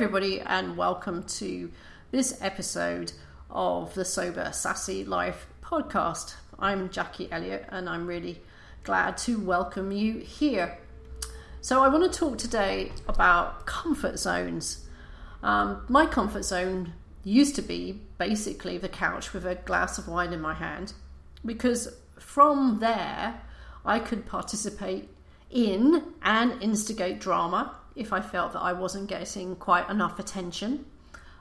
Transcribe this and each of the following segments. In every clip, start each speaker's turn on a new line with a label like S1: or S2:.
S1: Everybody, and welcome to this episode of the Sober Sassy Life podcast. I'm Jackie Elliott, and I'm really glad to welcome you here. So, I want to talk today about comfort zones. Um, my comfort zone used to be basically the couch with a glass of wine in my hand, because from there I could participate in and instigate drama if I felt that I wasn't getting quite enough attention.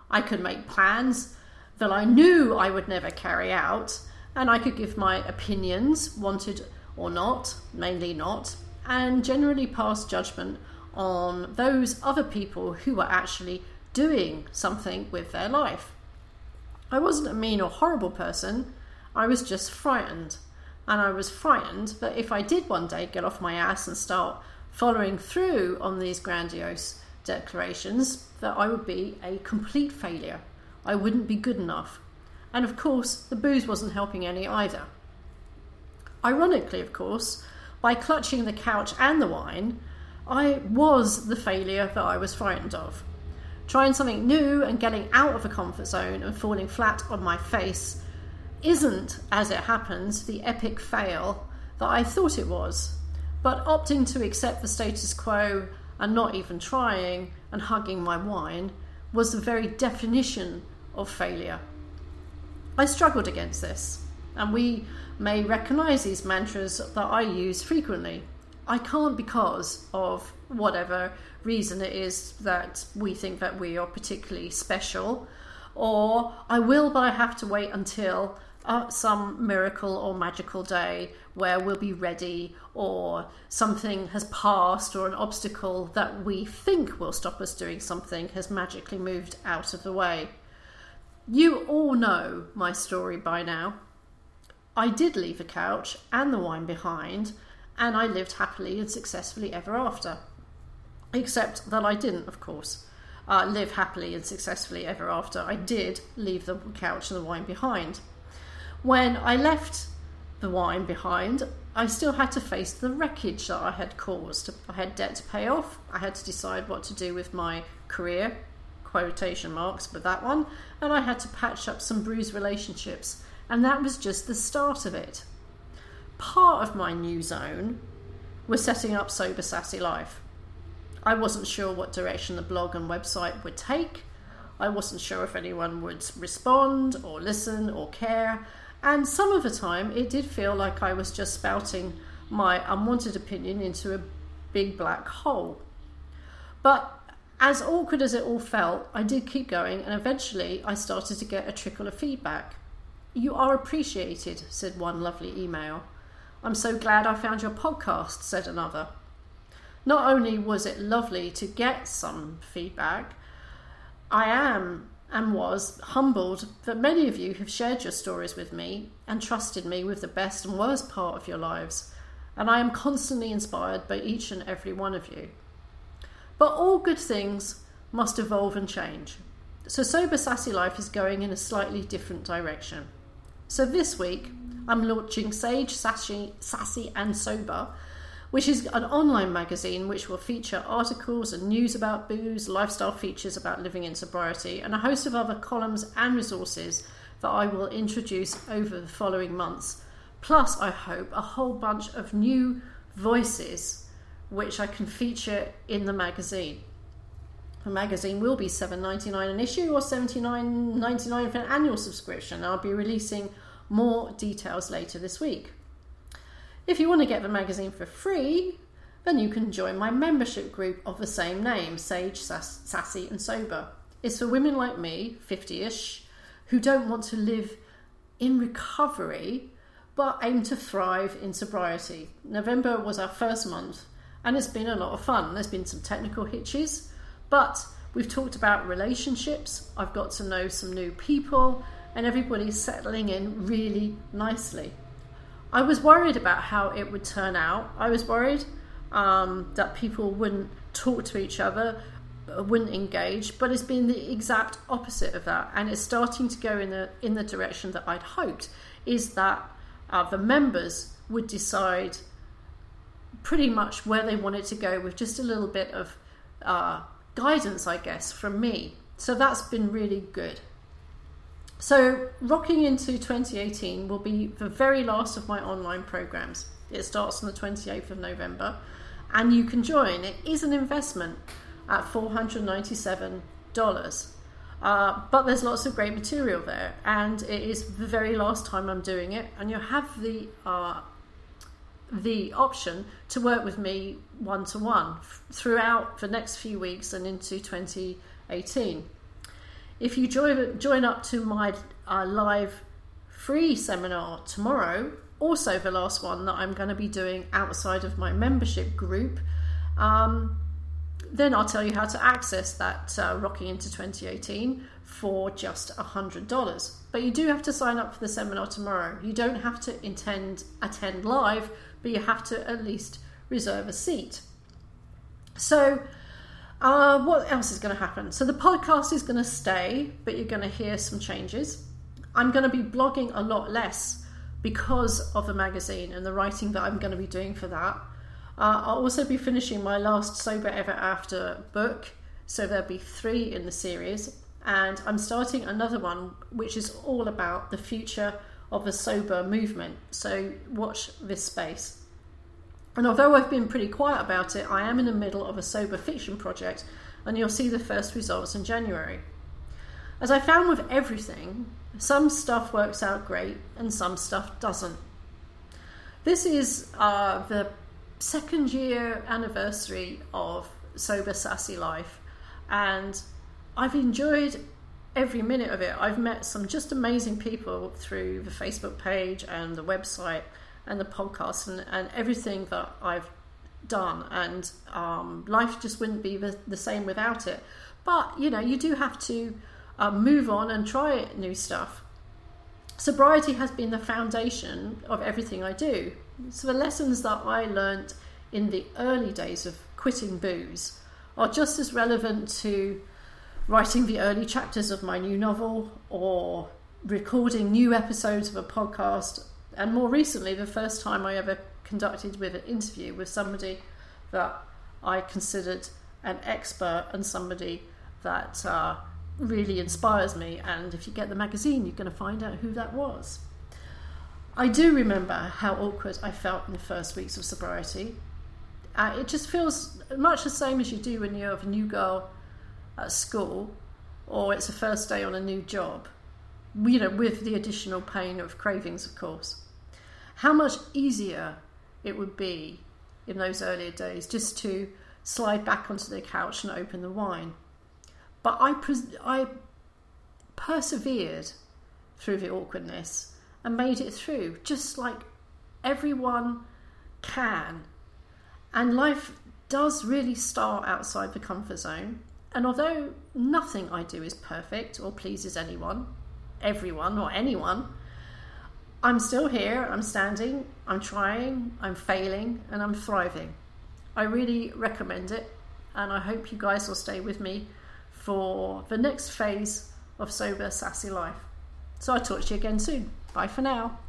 S1: I could make plans that I knew I would never carry out, and I could give my opinions, wanted or not, mainly not, and generally pass judgment on those other people who were actually doing something with their life. I wasn't a mean or horrible person, I was just frightened. And I was frightened that if I did one day get off my ass and start following through on these grandiose declarations that I would be a complete failure. I wouldn't be good enough. And of course, the booze wasn't helping any either. Ironically, of course, by clutching the couch and the wine, I was the failure that I was frightened of. Trying something new and getting out of a comfort zone and falling flat on my face isn't, as it happens, the epic fail that I thought it was. But opting to accept the status quo and not even trying and hugging my wine was the very definition of failure. I struggled against this, and we may recognize these mantras that I use frequently. I can't because of whatever reason it is that we think that we are particularly special, or I will, but I have to wait until uh, some miracle or magical day where we'll be ready or something has passed or an obstacle that we think will stop us doing something has magically moved out of the way. You all know my story by now. I did leave the couch and the wine behind, and I lived happily and successfully ever after. Except that I didn't, of course, uh, live happily and successfully ever after. I did leave the couch and the wine behind. When I left the wine behind, I still had to face the wreckage that I had caused. I had debt to pay off, I had to decide what to do with my career, quotation marks, but that one, and I had to patch up some bruised relationships, and that was just the start of it. Part of my new zone was setting up Sober Sassy Life. I wasn't sure what direction the blog and website would take. I wasn't sure if anyone would respond or listen or care, and some of the time, it did feel like I was just spouting my unwanted opinion into a big black hole. But as awkward as it all felt, I did keep going, and eventually I started to get a trickle of feedback. You are appreciated, said one lovely email. I'm so glad I found your podcast, said another. Not only was it lovely to get some feedback, I am and was humbled that many of you have shared your stories with me and trusted me with the best and worst part of your lives, and I am constantly inspired by each and every one of you. But all good things must evolve and change. So, Sober Sassy Life is going in a slightly different direction. So, this week I'm launching Sage, Sassy, Sassy and Sober which is an online magazine which will feature articles and news about booze, lifestyle features about living in sobriety, and a host of other columns and resources that I will introduce over the following months. Plus, I hope, a whole bunch of new voices which I can feature in the magazine. The magazine will be $7.99 an issue or $79.99 for an annual subscription. I'll be releasing more details later this week. If you want to get the magazine for free, then you can join my membership group of the same name, Sage, Sass- Sassy, and Sober. It's for women like me, 50 ish, who don't want to live in recovery but aim to thrive in sobriety. November was our first month and it's been a lot of fun. There's been some technical hitches, but We've talked about relationships. I've got to know some new people, and everybody's settling in really nicely. I was worried about how it would turn out. I was worried um, that people wouldn't talk to each other, uh, wouldn't engage, but it's been the exact opposite of that, and it's starting to go in the in the direction that I'd hoped. Is that uh, the members would decide pretty much where they wanted to go with just a little bit of uh, guidance, I guess, from me. So that's been really good. So, rocking into 2018 will be the very last of my online programs. It starts on the 28th of November, and you can join. It is an investment at $497. Uh, but there's lots of great material there, and it is the very last time I'm doing it, and you'll have the uh, the option to work with me one to one throughout the next few weeks and into 2018. If you join, join up to my uh, live free seminar tomorrow, also the last one that I'm going to be doing outside of my membership group, um, then I'll tell you how to access that uh, Rocking into 2018 for just $100. But you do have to sign up for the seminar tomorrow. You don't have to intend attend live, but you have to at least reserve a seat. So, uh, what else is going to happen? So, the podcast is going to stay, but you're going to hear some changes. I'm going to be blogging a lot less because of the magazine and the writing that I'm going to be doing for that. Uh, I'll also be finishing my last Sober Ever After book, so there'll be three in the series. And I'm starting another one which is all about the future of the sober movement. So watch this space. And although I've been pretty quiet about it, I am in the middle of a sober fiction project, and you'll see the first results in January. As I found with everything, some stuff works out great and some stuff doesn't. This is uh, the second year anniversary of Sober Sassy Life, and I've enjoyed every minute of it. I've met some just amazing people through the Facebook page and the website and the podcast and, and everything that I've done. And um, life just wouldn't be the, the, same without it. But, you know, you do have to uh, move on and try new stuff. Sobriety has been the foundation of everything I do. So the lessons that I learnt in the early days of quitting booze are just as relevant to writing the early chapters of my new novel or recording new episodes of a podcast. And more recently, the first time I ever conducted with an interview with somebody that I considered an expert and somebody that uh, really inspires me. And if you get the magazine, you're going to find out who that was. I do remember how awkward I felt in the first weeks of sobriety. Uh, it just feels much the same as you do when you're a new girl at school or it's a first day on a new job, you know, with the additional pain of cravings, of course. How much easier it would be in those earlier days just to slide back onto the couch and open the wine. But I, pres- I persevered through the awkwardness and made it through, just like everyone can. And life does really start outside the comfort zone. And although nothing I do is perfect or pleases anyone, everyone, or anyone, I'm still here, I'm standing, I'm trying, I'm failing, and I'm thriving. I really recommend it, and I hope you guys will stay with me for the next phase of Sober Sassy Life. So I'll talk to you again soon. Bye for now.